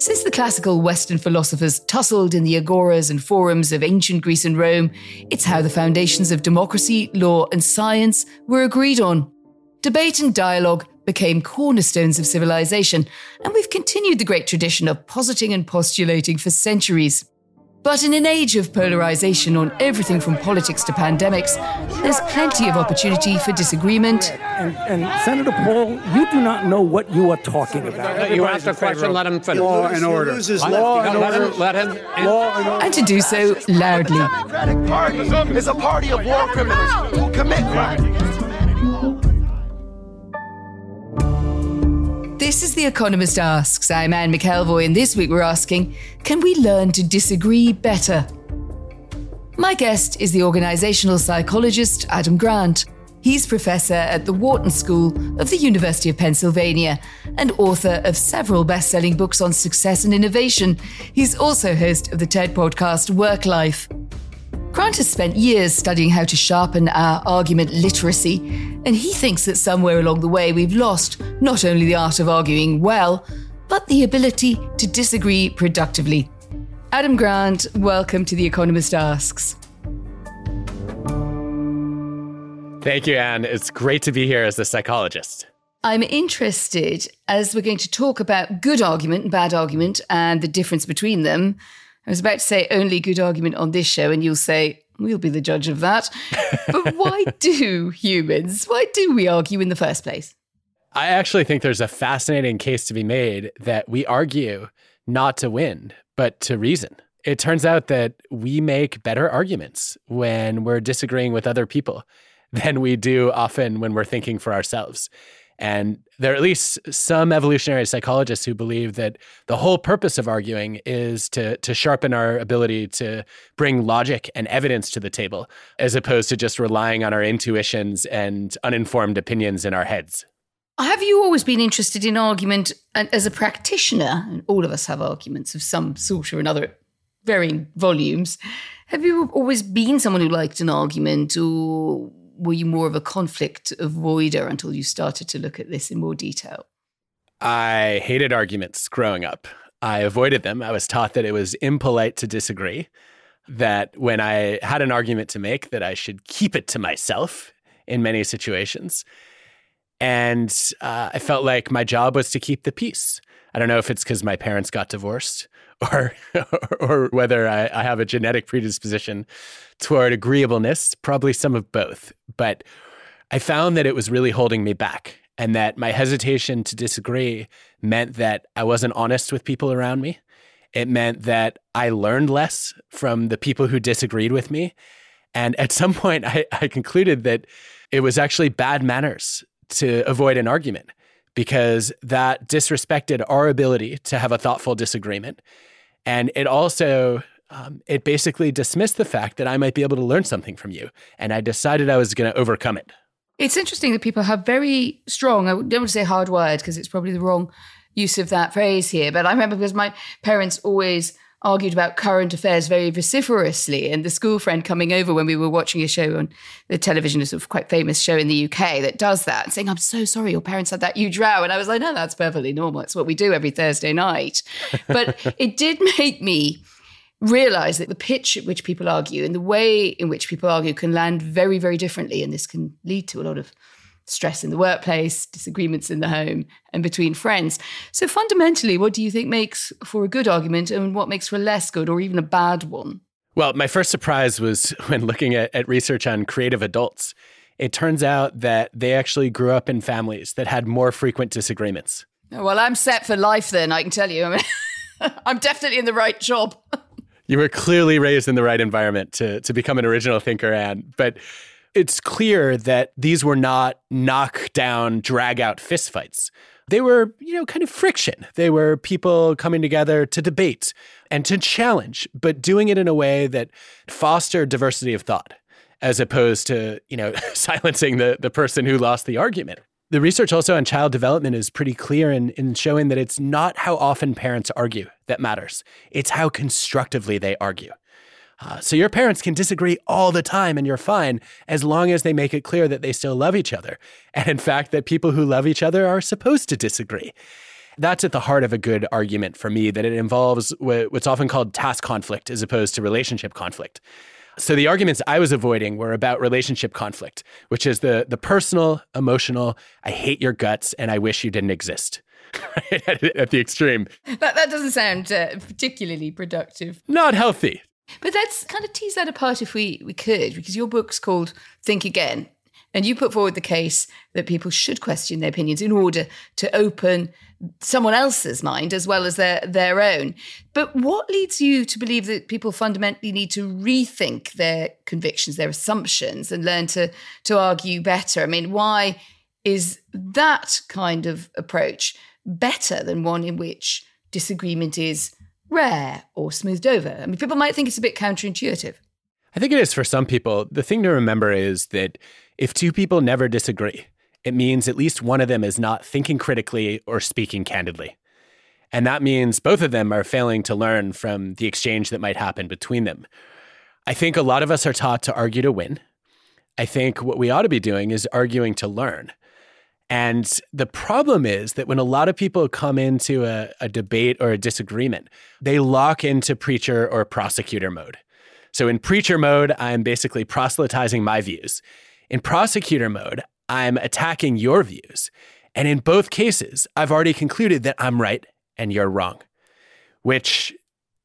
Since the classical Western philosophers tussled in the agoras and forums of ancient Greece and Rome, it's how the foundations of democracy, law, and science were agreed on. Debate and dialogue became cornerstones of civilization, and we've continued the great tradition of positing and postulating for centuries. But in an age of polarization on everything from politics to pandemics, there's plenty of opportunity for disagreement. And, and Senator Paul, you do not know what you are talking about. You asked a question, let him finish. Law and order. Law and let him, let him. Law and order. And to do so loudly. The Democratic Party is a party of war criminals who commit crimes. This is The Economist Asks. I'm Anne McElvoy, and this week we're asking Can we learn to disagree better? My guest is the organisational psychologist Adam Grant. He's professor at the Wharton School of the University of Pennsylvania and author of several best selling books on success and innovation. He's also host of the TED podcast Work Life. Grant has spent years studying how to sharpen our argument literacy, and he thinks that somewhere along the way we've lost not only the art of arguing well, but the ability to disagree productively. Adam Grant, welcome to The Economist Asks. Thank you, Anne. It's great to be here as a psychologist. I'm interested, as we're going to talk about good argument and bad argument and the difference between them. I was about to say only good argument on this show, and you'll say, we'll be the judge of that. but why do humans, why do we argue in the first place? I actually think there's a fascinating case to be made that we argue not to win, but to reason. It turns out that we make better arguments when we're disagreeing with other people than we do often when we're thinking for ourselves. And there are at least some evolutionary psychologists who believe that the whole purpose of arguing is to, to sharpen our ability to bring logic and evidence to the table, as opposed to just relying on our intuitions and uninformed opinions in our heads. Have you always been interested in argument uh, as a practitioner? And all of us have arguments of some sort or another, varying volumes. Have you always been someone who liked an argument, or were you more of a conflict avoider until you started to look at this in more detail? I hated arguments growing up. I avoided them. I was taught that it was impolite to disagree, that when I had an argument to make that I should keep it to myself in many situations. And uh, I felt like my job was to keep the peace. I don't know if it's because my parents got divorced or or whether I, I, have a genetic predisposition toward agreeableness, probably some of both. But I found that it was really holding me back and that my hesitation to disagree meant that I wasn't honest with people around me. It meant that I learned less from the people who disagreed with me. And at some point, I, I concluded that it was actually bad manners to avoid an argument because that disrespected our ability to have a thoughtful disagreement. And it also um, it basically dismissed the fact that I might be able to learn something from you. And I decided I was going to overcome it. It's interesting that people have very strong, I don't want to say hardwired because it's probably the wrong use of that phrase here, but I remember because my parents always argued about current affairs very vociferously. And the school friend coming over when we were watching a show on the television, a sort of quite famous show in the UK that does that, saying, I'm so sorry, your parents had that huge row. And I was like, no, that's perfectly normal. It's what we do every Thursday night. But it did make me realize that the pitch at which people argue and the way in which people argue can land very, very differently. And this can lead to a lot of stress in the workplace, disagreements in the home, and between friends. So, fundamentally, what do you think makes for a good argument and what makes for a less good or even a bad one? Well, my first surprise was when looking at, at research on creative adults. It turns out that they actually grew up in families that had more frequent disagreements. Oh, well, I'm set for life then, I can tell you. I mean, I'm definitely in the right job. you were clearly raised in the right environment to, to become an original thinker, Anne. But it's clear that these were not knock down, drag out fistfights. They were, you know, kind of friction. They were people coming together to debate and to challenge, but doing it in a way that fostered diversity of thought as opposed to, you know, silencing the, the person who lost the argument. The research also on child development is pretty clear in, in showing that it's not how often parents argue that matters, it's how constructively they argue. Uh, so your parents can disagree all the time and you're fine as long as they make it clear that they still love each other. And in fact, that people who love each other are supposed to disagree. That's at the heart of a good argument for me, that it involves what's often called task conflict as opposed to relationship conflict. So the arguments I was avoiding were about relationship conflict, which is the the personal, emotional, I hate your guts and I wish you didn't exist. at, the extreme. That, that doesn't sound uh, particularly productive. Not healthy. But let's kind of tease that apart if we, we could, because your book's called Think Again. And you put forward the case that people should question their opinions in order to open someone else's mind as well as their, their own. But what leads you to believe that people fundamentally need to rethink their convictions, their assumptions, and learn to, to argue better? I mean, why is that kind of approach better than one in which disagreement is rare or smoothed over? I mean, people might think it's a bit counterintuitive. I think it is for some people. The thing to remember is that if two people never disagree, it means at least one of them is not thinking critically or speaking candidly. And that means both of them are failing to learn from the exchange that might happen between them. I think a lot of us are taught to argue to win. I think what we ought to be doing is arguing to learn. And the problem is that when a lot of people come into a, a, debate or a disagreement, they lock into preacher or prosecutor mode. So in preacher mode, I'm basically proselytizing my views. In prosecutor mode, I'm attacking your views. And in both cases, I've already concluded that I'm right and you're wrong, which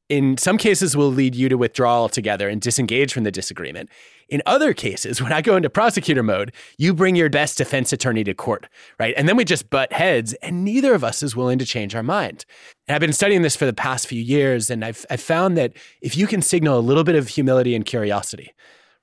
in some cases will lead you to withdraw altogether and disengage from the disagreement. In other cases, when I go into prosecutor mode, you bring your best defense attorney to court, right? And then we just butt heads, and neither of us is willing to change our mind. And I've been studying this for the past few years, and I've, I've found that if you can signal a little bit of humility and curiosity,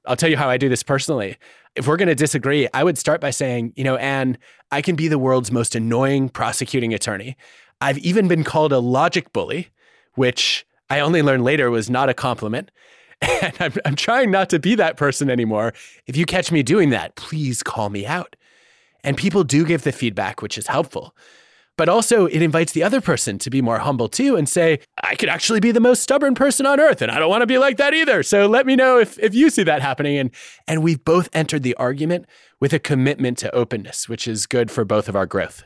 I'll tell you how I do this personally. If we're going to disagree, I would start by saying, you know, Anne, I can be the world's most annoying prosecuting attorney. I've even been called a logic bully, which I only learned later was not a compliment. And I'm, I'm trying not to be that person anymore. If you catch me doing that, please call me out. And people do give the feedback, which is helpful. But also, it invites the other person to be more humble too and say, I could actually be the most stubborn person on earth, and I don't want to be like that either. So let me know if, if you see that happening. And, and we've both entered the argument with a commitment to openness, which is good for both of our growth.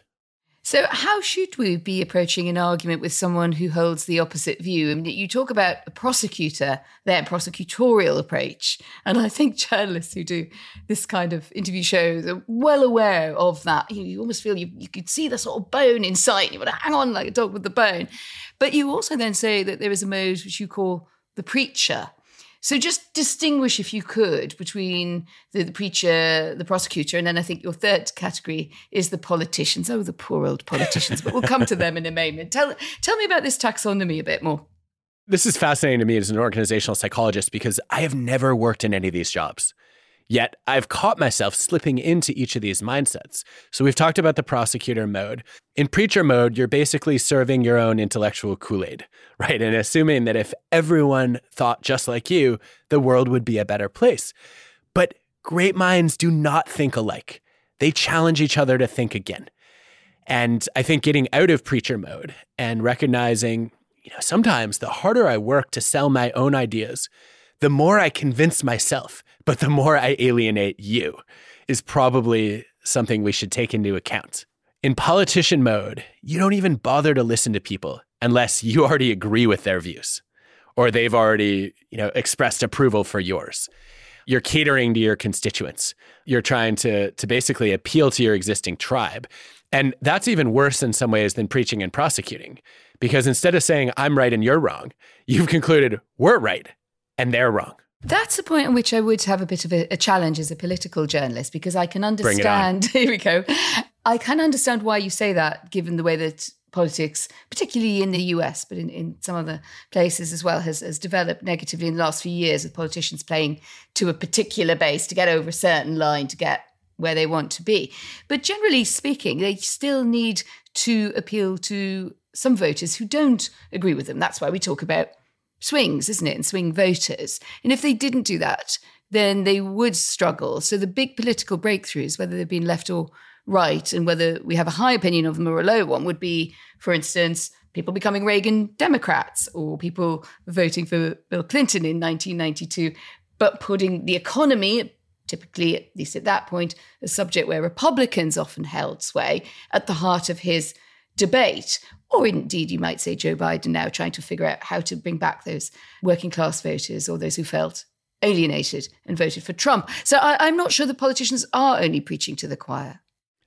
So, how should we be approaching an argument with someone who holds the opposite view? I mean, you talk about a prosecutor, their prosecutorial approach. And I think journalists who do this kind of interview shows are well aware of that. You, you almost feel you, you could see the sort of bone inside. You want to hang on like a dog with the bone. But you also then say that there is a mode which you call the preacher. So just distinguish, if you could, between the, the, preacher, the prosecutor, and then I think your third category is the politicians. Oh, the poor old politicians! but we'll come to them in a moment. Tell tell me about this taxonomy a bit more. This is fascinating to me as an organizational psychologist because I have never worked in any of these jobs. Yet I've caught myself slipping into each of these mindsets. So we've talked about the prosecutor mode. In preacher mode, you're basically serving your own intellectual Kool Aid, right? And assuming that if everyone thought just like you, the world would be a better place. But great minds do not think alike, they challenge each other to think again. And I think getting out of preacher mode and recognizing, you know, sometimes the harder I work to sell my own ideas, the more I convince myself but the more I alienate you is probably something we should take into account. In politician mode, you don't even bother to listen to people unless you already agree with their views or they've already, you know, expressed approval for yours. You're catering to your constituents. You're trying to to basically appeal to your existing tribe. And that's even worse in some ways than preaching and prosecuting because instead of saying I'm right and you're wrong, you've concluded we're right and they're wrong. That's a point on which I would have a bit of a, a challenge as a political journalist because I can understand. Here we go. I can understand why you say that, given the way that politics, particularly in the US, but in, in some other places as well, has, has developed negatively in the last few years with politicians playing to a particular base to get over a certain line to get where they want to be. But generally speaking, they still need to appeal to some voters who don't agree with them. That's why we talk about swings, isn't it? And swing voters. And if they didn't do that, then they would struggle. So the big political breakthroughs, whether they've been left or right, and whether we have a high opinion of them or a low one, would be, for instance, people becoming Reagan Democrats or people voting for Bill Clinton in 1992, but putting the economy, typically, at least at that point, a subject where Republicans often held sway, at the heart of his debate. Or indeed, you might say Joe Biden now trying to figure out how to bring back those working class voters or those who felt alienated and voted for Trump. So I, am not sure the politicians are only preaching to the choir.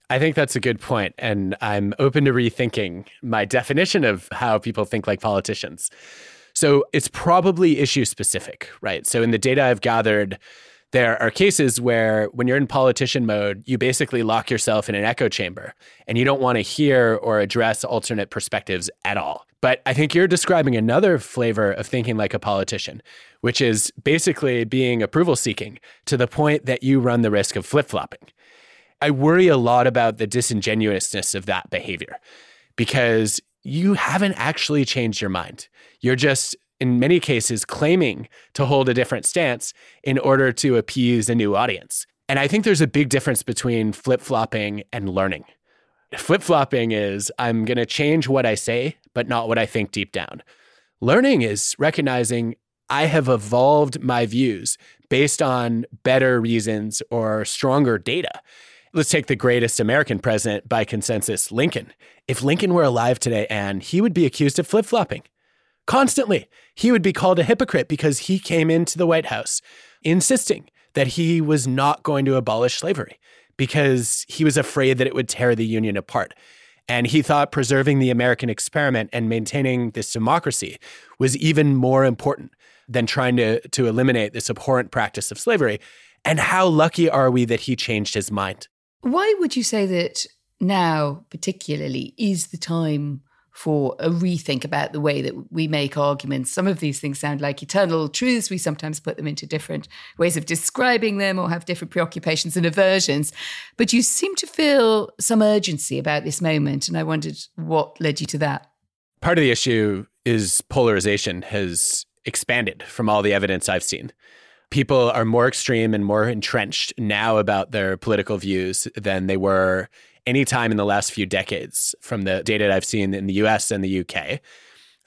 I think that's a good point, and I'm open to rethinking my definition of how people think like politicians. So it's probably issue specific, right? So in the data I've gathered, there are cases where when you're in politician mode, you basically lock yourself in an echo chamber and you don't want to hear or address alternate perspectives at all. But I think you're describing another flavor of thinking like a politician, which is basically being approval seeking to the point that you run the risk of flip flopping. I worry a lot about the disingenuousness of that behavior because you haven't actually changed your mind. You're just, in many cases, claiming to hold a different stance in order to appease a new audience. And I think there's a big difference between flip flopping and learning. Flip flopping is I'm going to change what I say, but not what I think deep down. Learning is recognizing I have evolved my views based on better reasons or stronger data. Let's take the greatest American president by consensus, Lincoln. If Lincoln were alive today, Anne, he would be accused of flip flopping. Constantly, he would be called a hypocrite because he came into the White House insisting that he was not going to abolish slavery because he was afraid that it would tear the Union apart. And he thought preserving the American experiment and maintaining this democracy was even more important than trying to, to eliminate this abhorrent practice of slavery. And how lucky are we that he changed his mind? Why would you say that now, particularly, is the time for a rethink about the way that we make arguments? Some of these things sound like eternal truths. We sometimes put them into different ways of describing them or have different preoccupations and aversions. But you seem to feel some urgency about this moment. And I wondered what led you to that. Part of the issue is polarization has expanded from all the evidence I've seen people are more extreme and more entrenched now about their political views than they were any time in the last few decades from the data I've seen in the US and the UK.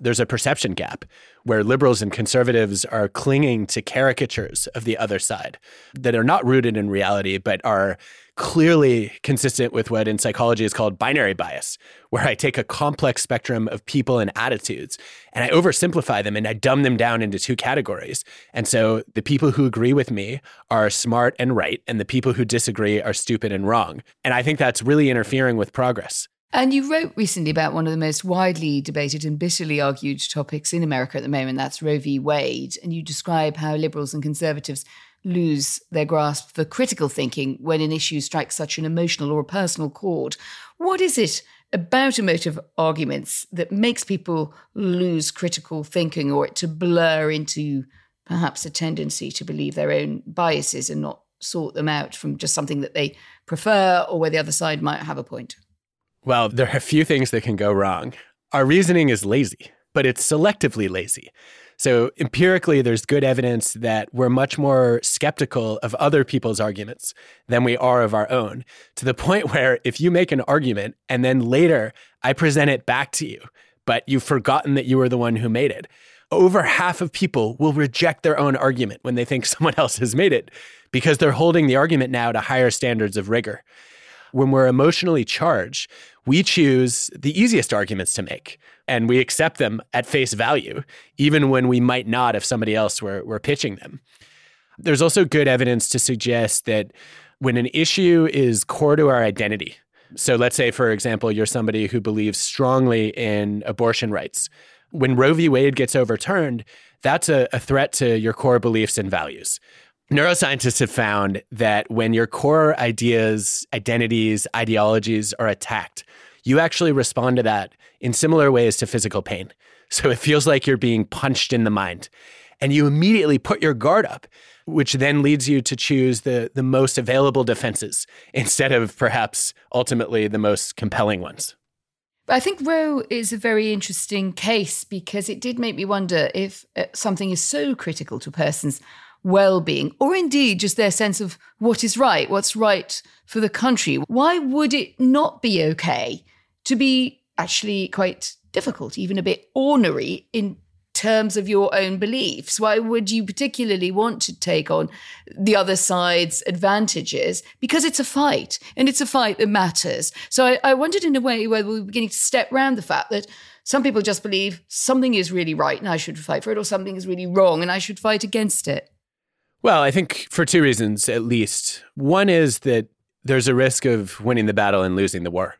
There's a perception gap where liberals and conservatives are clinging to caricatures of the other side that are not rooted in reality, but are clearly consistent with what in psychology is called binary bias, where I take a complex spectrum of people and attitudes and I oversimplify them and I dumb them down into two categories. And so the people who agree with me are smart and right, and the people who disagree are stupid and wrong. And I think that's really interfering with progress. And you wrote recently about one of the most widely debated and bitterly argued topics in America at the moment, that's Roe v. Wade. And you describe how liberals and conservatives lose their grasp for critical thinking when an issue strikes such an emotional or a personal chord. What is it about emotive arguments that makes people lose critical thinking or it to blur into perhaps a tendency to believe their own biases and not sort them out from just something that they prefer or where the other side might have a point? Well, there are a few things that can go wrong. Our reasoning is lazy, but it's selectively lazy. So, empirically, there's good evidence that we're much more skeptical of other people's arguments than we are of our own, to the point where if you make an argument and then later I present it back to you, but you've forgotten that you were the one who made it, over half of people will reject their own argument when they think someone else has made it because they're holding the argument now to higher standards of rigor. When we're emotionally charged, we choose the easiest arguments to make and we accept them at face value, even when we might not if somebody else were, were pitching them. There's also good evidence to suggest that when an issue is core to our identity, so let's say, for example, you're somebody who believes strongly in abortion rights, When Roe v. Wade gets overturned, that's a, a threat to your core beliefs and values. Neuroscientists have found that when your core ideas, identities, ideologies are attacked, you actually respond to that in similar ways to physical pain. So it feels like you're being punched in the mind. And you immediately put your guard up, which then leads you to choose the, the most available defenses instead of perhaps ultimately the most compelling ones. I think Roe is a very interesting case because it did make me wonder if uh, something is so critical to a person's well being, or indeed just their sense of what is right, what's right for the country. Why would it not be okay to be actually quite difficult, even a bit ornery in terms of your own beliefs? Why would you particularly want to take on the other side's advantages? Because it's a fight and it's a fight that matters. So I, I wondered in a way whether we are beginning to step around the fact that some people just believe something is really right and I should fight for it, or something is really wrong and I should fight against it. Well, I think for two reasons at least. One is that there's a risk of winning the battle and losing the war.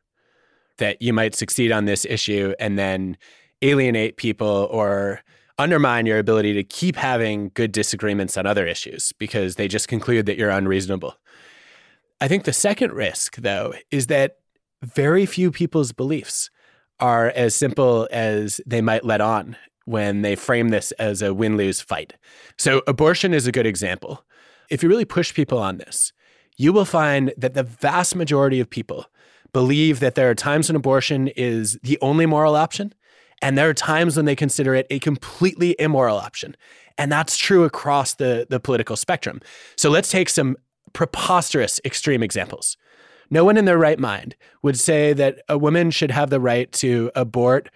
That you might succeed on this issue and then alienate people or undermine your ability to keep having good disagreements on other issues because they just conclude that you're unreasonable. I think the second risk, though, is that very few people's beliefs are as simple as they might let on when they frame this as a win lose fight. So, abortion is a good example. If you really push people on this, you will find that the vast majority of people believe that there are times when abortion is the only moral option and there are times when they consider it a completely immoral option. And that's true across the, the political spectrum. So let's take some preposterous extreme examples. No one in their right mind would say that a woman should have the right to abort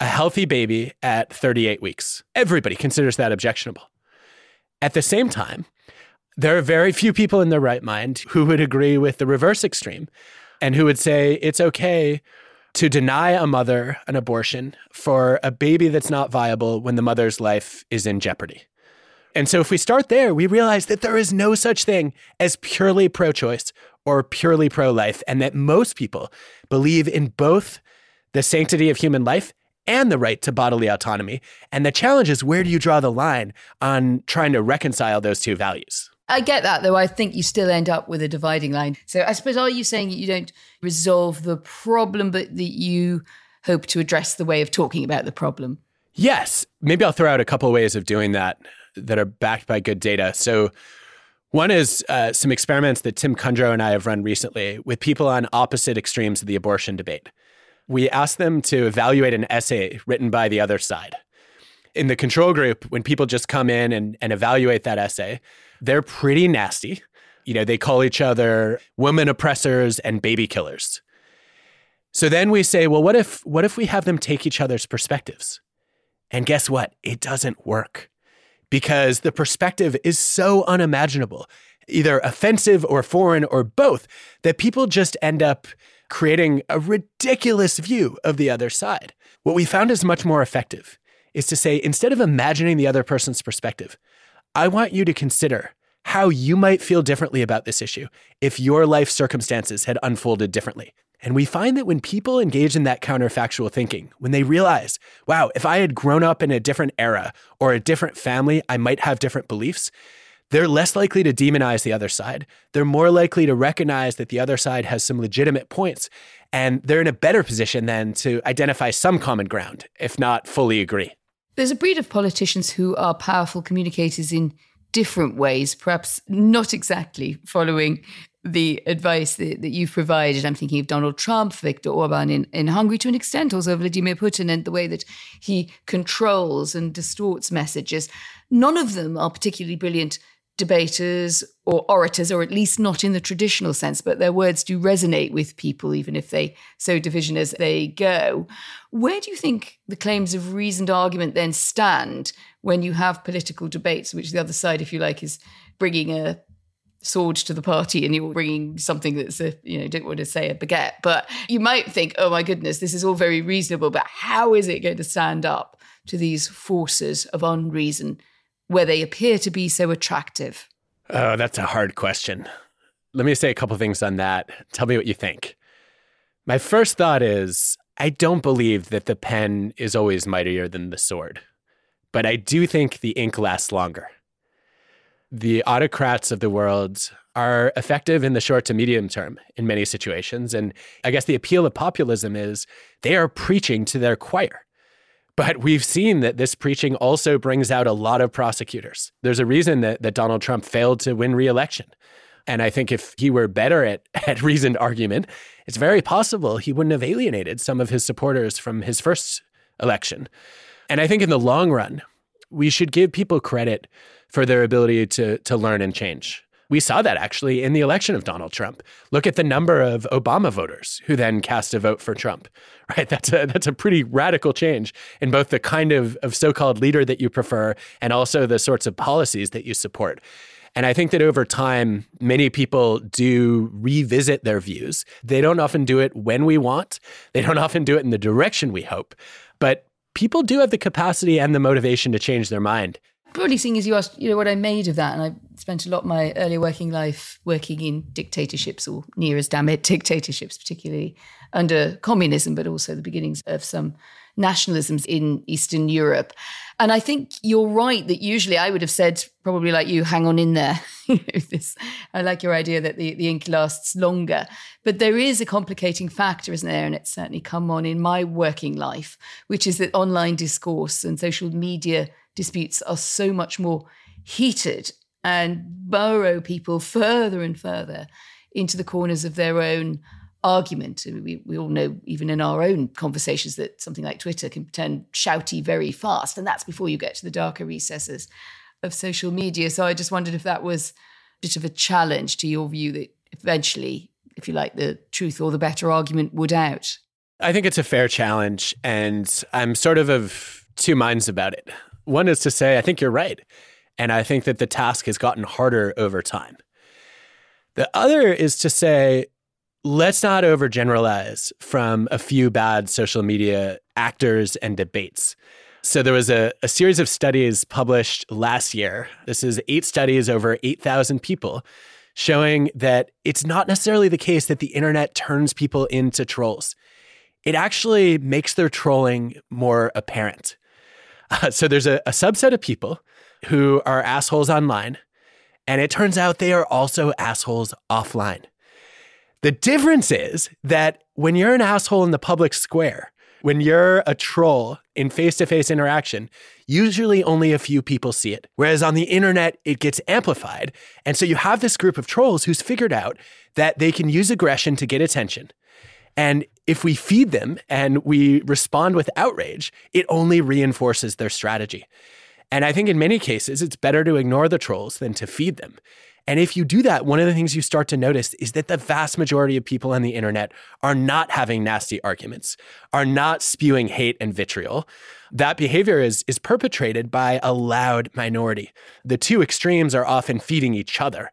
a healthy baby at 38 weeks. Everybody considers that objectionable. At the same time, there are very few people in their right mind who would agree with the reverse extreme and who would say it's okay to deny a mother an abortion for a baby that's not viable when the mother's life is in jeopardy. And so, if we start there, we realize that there is no such thing as purely pro choice or purely pro life, and that most people believe in both the sanctity of human life and the right to bodily autonomy. And the challenge is where do you draw the line on trying to reconcile those two values? I get that, though. I think you still end up with a dividing line. So I suppose, are you saying that you don't resolve the problem, but that you hope to address the way of talking about the problem? Yes. Maybe I'll throw out a couple of ways of doing that that are backed by good data. So, one is uh, some experiments that Tim Kundro and I have run recently with people on opposite extremes of the abortion debate. We asked them to evaluate an essay written by the other side. In the control group, when people just come in and, and evaluate that essay, they're pretty nasty. You know, they call each other women oppressors and baby killers. So then we say, well, what if what if we have them take each other's perspectives? And guess what? It doesn't work. Because the perspective is so unimaginable, either offensive or foreign or both, that people just end up creating a ridiculous view of the other side. What we found is much more effective is to say, instead of imagining the other person's perspective, I want you to consider how you might feel differently about this issue if your life circumstances had unfolded differently. And we find that when people engage in that counterfactual thinking, when they realize, wow, if I had grown up in a different era or a different family, I might have different beliefs, they're less likely to demonize the other side. They're more likely to recognize that the other side has some legitimate points. And they're in a better position then to identify some common ground, if not fully agree. There's a breed of politicians who are powerful communicators in different ways, perhaps not exactly following the advice that, that, you've provided. I'm thinking of Donald Trump, Viktor Orban in, in Hungary, to an extent, also Vladimir Putin, and the way that he controls and distorts messages. None of them are particularly brilliant debaters or orators, or at least not in the traditional sense, but their words do resonate with people, even if they sow division as they go. Where do you think the claims of reasoned argument then stand when you have political debates, which the other side, if you like, is bringing a sword to the party and you're bringing something that's a you know don't want to say a baguette but you might think oh my goodness this is all very reasonable but how is it going to stand up to these forces of unreason where they appear to be so attractive? Oh, that's a hard question. Let me say a couple things on that. Tell me what you think. My first thought is I don't believe that the pen is always mightier than the sword, but I do think the ink lasts longer. The autocrats of the world are effective in the short to medium term in many situations. And I guess the appeal of populism is they are preaching to their choir. But we've seen that this preaching also brings out a lot of prosecutors. There's a reason that, that Donald Trump failed to win reelection. And I think if he were better at, at reasoned argument, it's very possible he wouldn't have alienated some of his supporters from his first election. And I think in the long run, we should give people credit for their ability to, to learn and change. We saw that actually in the election of Donald Trump. Look at the number of Obama voters who then cast a vote for Trump. Right? That's a that's a pretty radical change in both the kind of, of so-called leader that you prefer and also the sorts of policies that you support. And I think that over time, many people do revisit their views. They don't often do it when we want, they don't often do it in the direction we hope. But people do have the capacity and the motivation to change their mind broadly seeing as you asked, you know, what I made of that, and I spent a lot of my earlier working life working in dictatorships or near as damn it dictatorships, particularly under communism, but also the beginnings of some nationalisms in Eastern Europe. And I think you're right that usually I would have said, probably like you, hang on in there. this, I like your idea that the, the ink lasts longer. But there is a complicating factor, isn't there? And it's certainly come on in my working life, which is that online discourse and social media disputes are so much more heated and burrow people further and further into the corners of their own argument. we, we all know, even in our own conversations, that something like Twitter can turn shouty very fast. And that's before you get to the darker recesses of social media. So I just wondered if that was a bit of a challenge to your view that eventually, if you like, the truth or the better argument would out. I think it's a fair challenge. And I'm sort of of two minds about it. One is to say, I think you're right. And I think that the task has gotten harder over time. The other is to say, let's not overgeneralize from a few bad social media actors and debates. So there was a, a series of studies published last year. This is eight studies over 8,000 people showing that it's not necessarily the case that the internet turns people into trolls. It actually makes their trolling more apparent. Uh, so there's a, a subset of people who are assholes online, and it turns out they are also assholes offline. The difference is that when you're an asshole in the public square, when you're a troll in face to face interaction, usually only a few people see it. Whereas on the internet, it gets amplified. And so you have this group of trolls who's figured out that they can use aggression to get attention. And if we feed them and we respond with outrage, it only reinforces their strategy. And I think in many cases, it's better to ignore the trolls than to feed them. And if you do that, one of the things you start to notice is that the vast majority of people on the internet are not having nasty arguments, are not spewing hate and vitriol. That behavior is, is perpetrated by a loud minority. The two extremes are often feeding each other.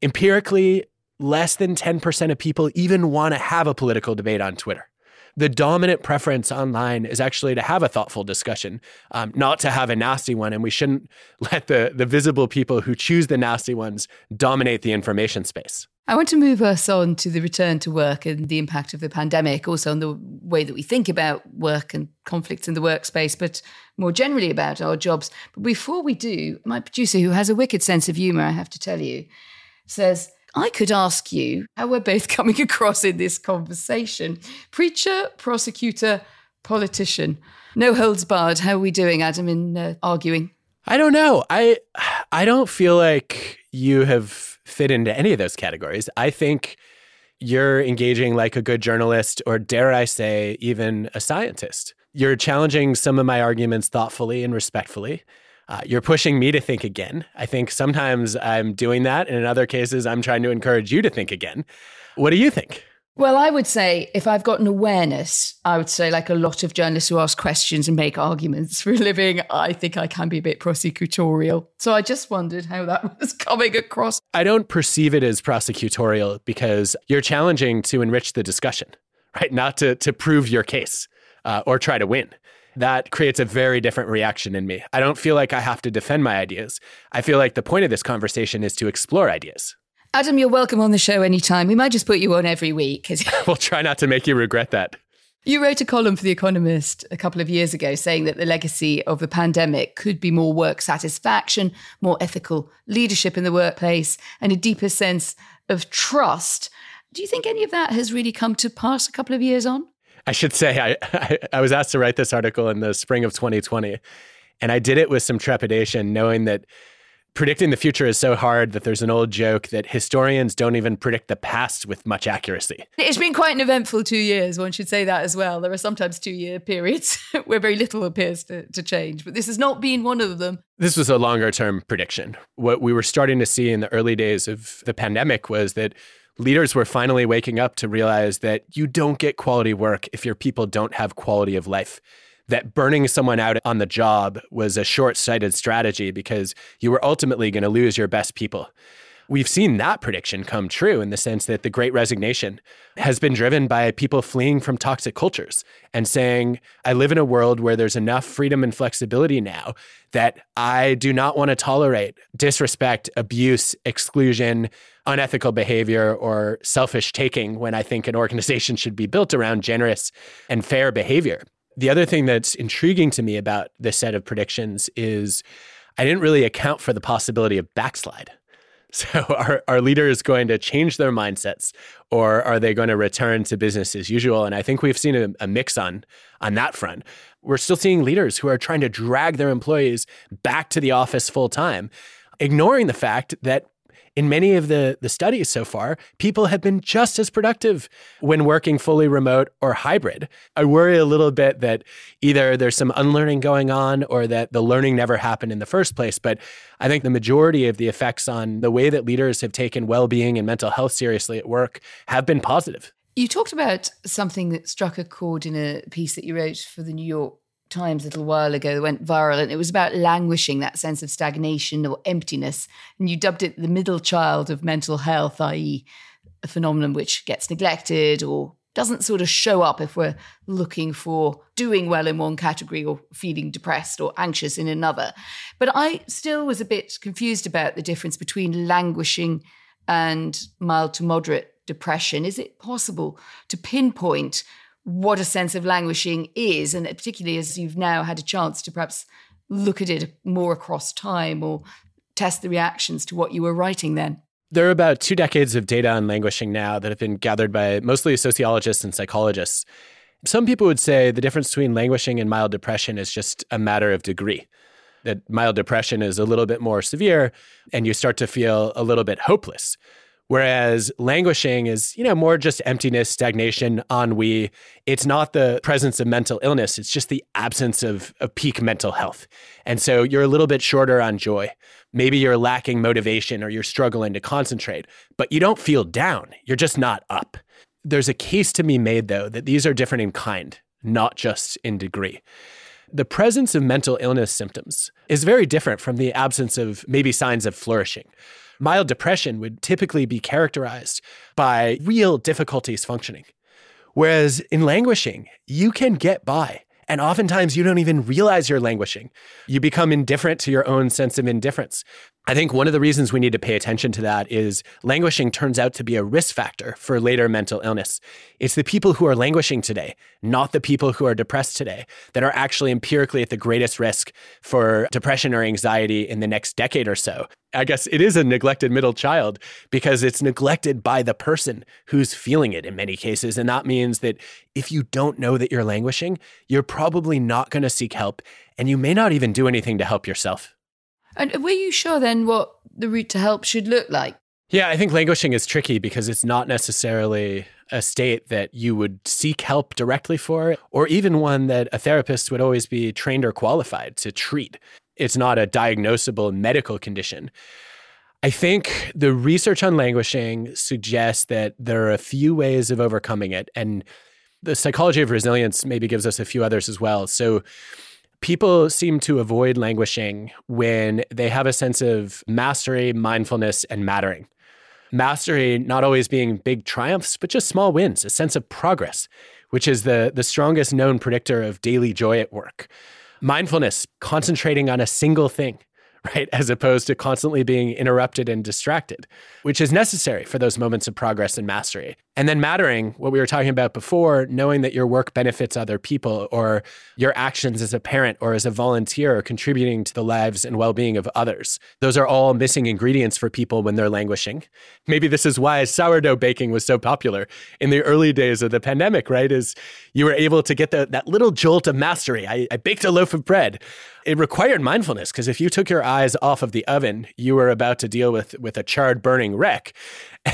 Empirically, less than 10% of people even want to have a political debate on Twitter. The dominant preference online is actually to have a thoughtful discussion, um, not to have a nasty one. And we shouldn't let the, the visible people who choose the nasty ones dominate the information space. I want to move us on to the return to work and the impact of the pandemic, also on the way that we think about work and conflicts in the workspace, but more generally about our jobs. But before we do, my producer, who has a wicked sense of humour, I have to tell you, says, I could ask you how we're both coming across in this conversation. Preacher, prosecutor, politician. No holds barred. How are we doing, Adam, in uh, arguing? I don't know. I I don't feel like you have fit into any of those categories. I think you're engaging like a good journalist, or dare I say, even a scientist. You're challenging some of my arguments thoughtfully and respectfully. Uh, you're pushing me to think again. I think sometimes I'm doing that, and in other cases, I'm trying to encourage you to think again. What do you think? Well, I would say if I've got an awareness, I would say, like a lot of journalists who ask questions and make arguments for a living, I think I can be a bit prosecutorial. So I just wondered how that was coming across. I don't perceive it as prosecutorial because you're challenging to enrich the discussion, right? Not to, to prove your case uh, or try to win that creates a very different reaction in me. I don't feel like I have to defend my ideas. I feel like the point of this conversation is to explore ideas. Adam, you're welcome on the show anytime. We might just put you on every week. we'll try not to make you regret that. You wrote a column for The Economist a couple of years ago saying that the legacy of the pandemic could be more work satisfaction, more ethical leadership in the workplace, and a deeper sense of trust. Do you think any of that has really come to pass a couple of years on? I should say, I, I, I was asked to write this article in the spring of 2020, and I did it with some trepidation, knowing that predicting the future is so hard that there's an old joke that historians don't even predict the past with much accuracy. It's been quite an eventful two years, one should say that as well. There are sometimes two year periods where very little appears to, to change, but this has not been one of them. This was a longer term prediction. What we were starting to see in the early days of the pandemic was that leaders were finally waking up to realize that you don't get quality work if your people don't have quality of life that burning someone out on the job was a short sighted strategy because you were ultimately going to lose your best people. We've seen that prediction come true in the sense that the great resignation has been driven by people fleeing from toxic cultures and saying, I live in a world where there's enough freedom and flexibility now that I do not want to tolerate disrespect, abuse, exclusion, unethical behavior, or selfish taking when I think an organization should be built around generous and fair behavior. The other thing that's intriguing to me about this set of predictions is I didn't really account for the possibility of backslide. So, are, are leaders going to change their mindsets or are they going to return to business as usual? And I think we've seen a, a, mix on, on that front. We're still seeing leaders who are trying to drag their employees back to the office full time, ignoring the fact that in many of the, the studies so far, people have been just as productive when working fully remote or hybrid. I worry a little bit that either there's some unlearning going on or that the learning never happened in the first place. But I think the majority of the effects on the way that leaders have taken well being and mental health seriously at work have been positive. You talked about something that struck a chord in a piece that you wrote for the New York Times a little while ago that went viral, and it was about languishing, that sense of stagnation or emptiness. And you dubbed it the middle child of mental health, i.e., a phenomenon which gets neglected or doesn't sort of show up if we're looking for doing well in one category or feeling depressed or anxious in another. But I still was a bit confused about the difference between languishing and mild to moderate depression. Is it possible to pinpoint what a sense of languishing is, and particularly as you've now had a chance to perhaps look at it more across time or test the reactions to what you were writing then? There are about two decades of data on languishing now that have been gathered by mostly sociologists and psychologists. Some people would say the difference between languishing and mild depression is just a matter of degree. That mild depression is a little bit more severe, and you start to feel a little bit hopeless. Whereas languishing is, you know, more just emptiness, stagnation, ennui. It's not the presence of mental illness, it's just the absence of, of peak mental health. And so you're a little bit shorter on joy. Maybe you're lacking motivation or you're struggling to concentrate, but you don't feel down. You're just not up. There's a case to be made, though, that these are different in kind, not just in degree. The presence of mental illness symptoms is very different from the absence of maybe signs of flourishing. Mild depression would typically be characterized by real difficulties functioning. Whereas in languishing, you can get by. And oftentimes you don't even realize you're languishing. You become indifferent to your own sense of indifference. I think one of the reasons we need to pay attention to that is languishing turns out to be a risk factor for later mental illness. It's the people who are languishing today, not the people who are depressed today, that are actually empirically at the greatest risk for depression or anxiety in the next decade or so. I guess it is a neglected middle child because it's neglected by the person who's feeling it in many cases. And that means that if you don't know that you're languishing, you're probably not going to seek help and you may not even do anything to help yourself. And were you sure then what the route to help should look like? Yeah, I think languishing is tricky because it's not necessarily a state that you would seek help directly for, or even one that a therapist would always be trained or qualified to treat. It's not a diagnosable medical condition. I think the research on languishing suggests that there are a few ways of overcoming it. And the psychology of resilience maybe gives us a few others as well. So, people seem to avoid languishing when they have a sense of mastery, mindfulness, and mattering. Mastery not always being big triumphs, but just small wins, a sense of progress, which is the, the strongest known predictor of daily joy at work. Mindfulness, concentrating on a single thing, right? As opposed to constantly being interrupted and distracted, which is necessary for those moments of progress and mastery. And then mattering, what we were talking about before, knowing that your work benefits other people or your actions as a parent or as a volunteer are contributing to the lives and well being of others. Those are all missing ingredients for people when they're languishing. Maybe this is why sourdough baking was so popular in the early days of the pandemic, right? Is you were able to get the, that little jolt of mastery. I, I baked a loaf of bread it required mindfulness because if you took your eyes off of the oven, you were about to deal with with a charred, burning wreck.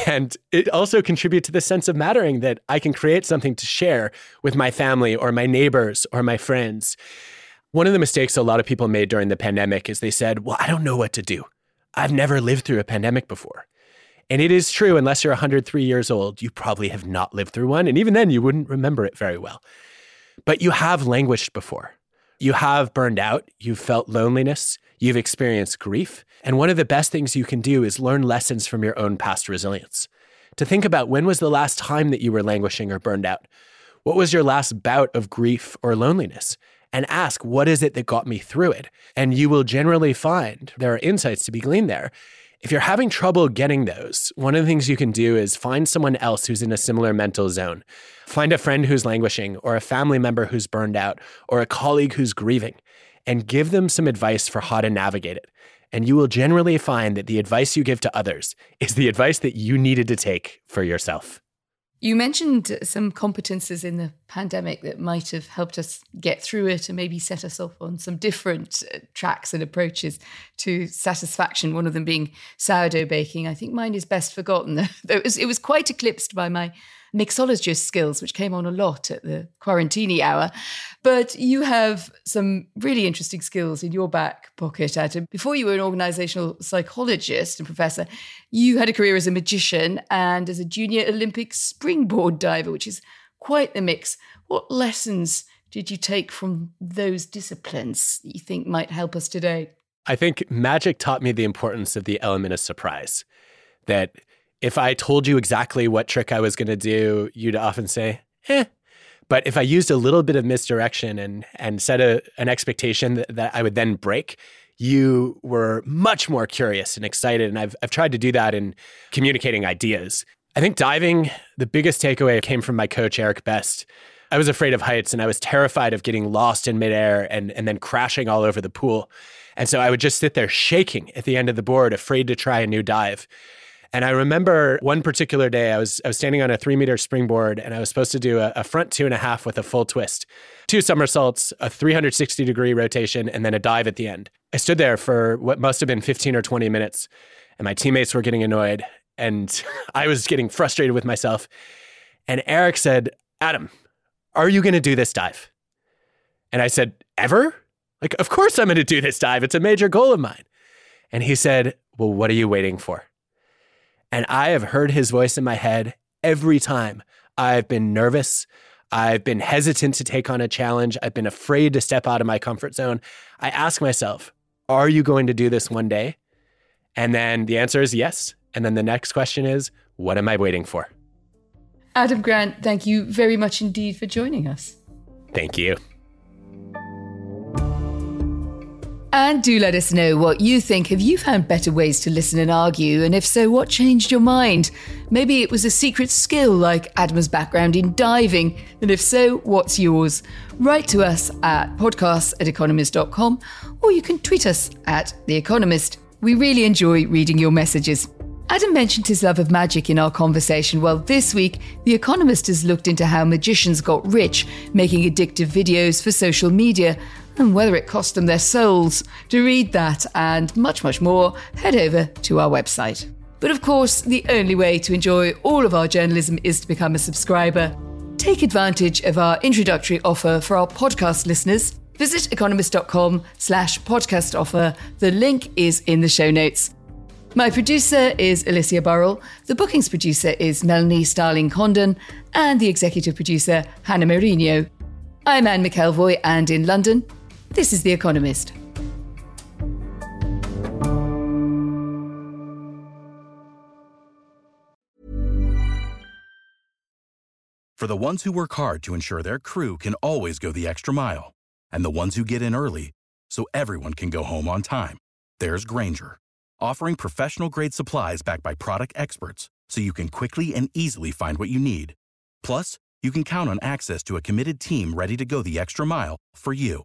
And it also contributed to the sense of mattering that I can create something to share with my family or my neighbors or my friends. One of the mistakes a lot of people made during the pandemic is they said, Well, I don't know what to do. I've never lived through a pandemic before. And it is true, unless you're 103 years old, you probably have not lived through one. And even then, you wouldn't remember it very well. But you have languished before. You have burned out. You've felt loneliness. You've experienced grief. And one of the best things you can do is learn lessons from your own past resilience. To think about when was the last time that you were languishing or burned out? What was your last bout of grief or loneliness? And ask, what is it that got me through it? And you will generally find there are insights to be gleaned there. If you're having trouble getting those, one of the things you can do is find someone else who's in a similar mental zone. Find a friend who's languishing, or a family member who's burned out, or a colleague who's grieving, and give them some advice for how to navigate it and you will generally find that the advice you give to others is the advice that you needed to take for yourself. You mentioned some competences in the pandemic that might have helped us get through it and maybe set us off on some different uh, tracks and approaches to satisfaction. One of them being sourdough baking. I think mine is best forgotten. it, was, it was quite eclipsed by my mixologist skills, which came on a lot at the quarantini hour. But you have some really interesting skills in your back pocket, Adam. Before you were an organizational psychologist and professor, you had a career as a magician and as a junior Olympic springboard diver, which is quite the mix. What lessons did you take from those disciplines that you think might help us today? I think magic taught me the importance of the element of surprise. That if I told you exactly what trick I was going to do, you'd often say, eh. But if I used a little bit of misdirection and, and set a, an expectation that, that I would then break, you were much more curious and excited. And I've, I've tried to do that in communicating ideas. I think diving, the biggest takeaway came from my coach, Eric Best. I was afraid of heights and I was terrified of getting lost in midair and, and then crashing all over the pool. And so I would just sit there shaking at the end of the board, afraid to try a new dive. And I remember one particular day, I was I was standing on a three meter springboard, and I was supposed to do a, a front two and a half with a full twist, two somersaults, a 360 degree rotation, and then a dive at the end. I stood there for what must have been 15 or 20 minutes, and my teammates were getting annoyed, and I was getting frustrated with myself. And Eric said, "Adam, are you going to do this dive?" And I said, "Ever?" Like, of course I'm going to do this dive. It's a major goal of mine. And he said, Well, what are you waiting for? And I have heard his voice in my head every time I've been nervous. I've been hesitant to take on a challenge. I've been afraid to step out of my comfort zone. I ask myself, are you going to do this one day? And then the answer is yes. And then the next question is, what am I waiting for? Adam Grant, thank you very much indeed for joining us. Thank you. And do let us know what you think. Have you found better ways to listen and argue? And if so, what changed your mind? Maybe it was a secret skill like Adam's background in diving. And if so, what's yours? Write to us at podcasts at economist.com or you can tweet us at The Economist. We really enjoy reading your messages. Adam mentioned his love of magic in our conversation. Well, this week, The Economist has looked into how magicians got rich making addictive videos for social media and whether it cost them their souls. To read that and much, much more, head over to our website. But of course, the only way to enjoy all of our journalism is to become a subscriber. Take advantage of our introductory offer for our podcast listeners. Visit economist.com slash podcast offer. The link is in the show notes. My producer is Alicia Burrell, the bookings producer is Melanie Starling Condon, and the executive producer, Hannah Mourinho. I'm Anne McElvoy, and in London, this is The Economist. For the ones who work hard to ensure their crew can always go the extra mile, and the ones who get in early so everyone can go home on time, there's Grainger, offering professional grade supplies backed by product experts so you can quickly and easily find what you need. Plus, you can count on access to a committed team ready to go the extra mile for you.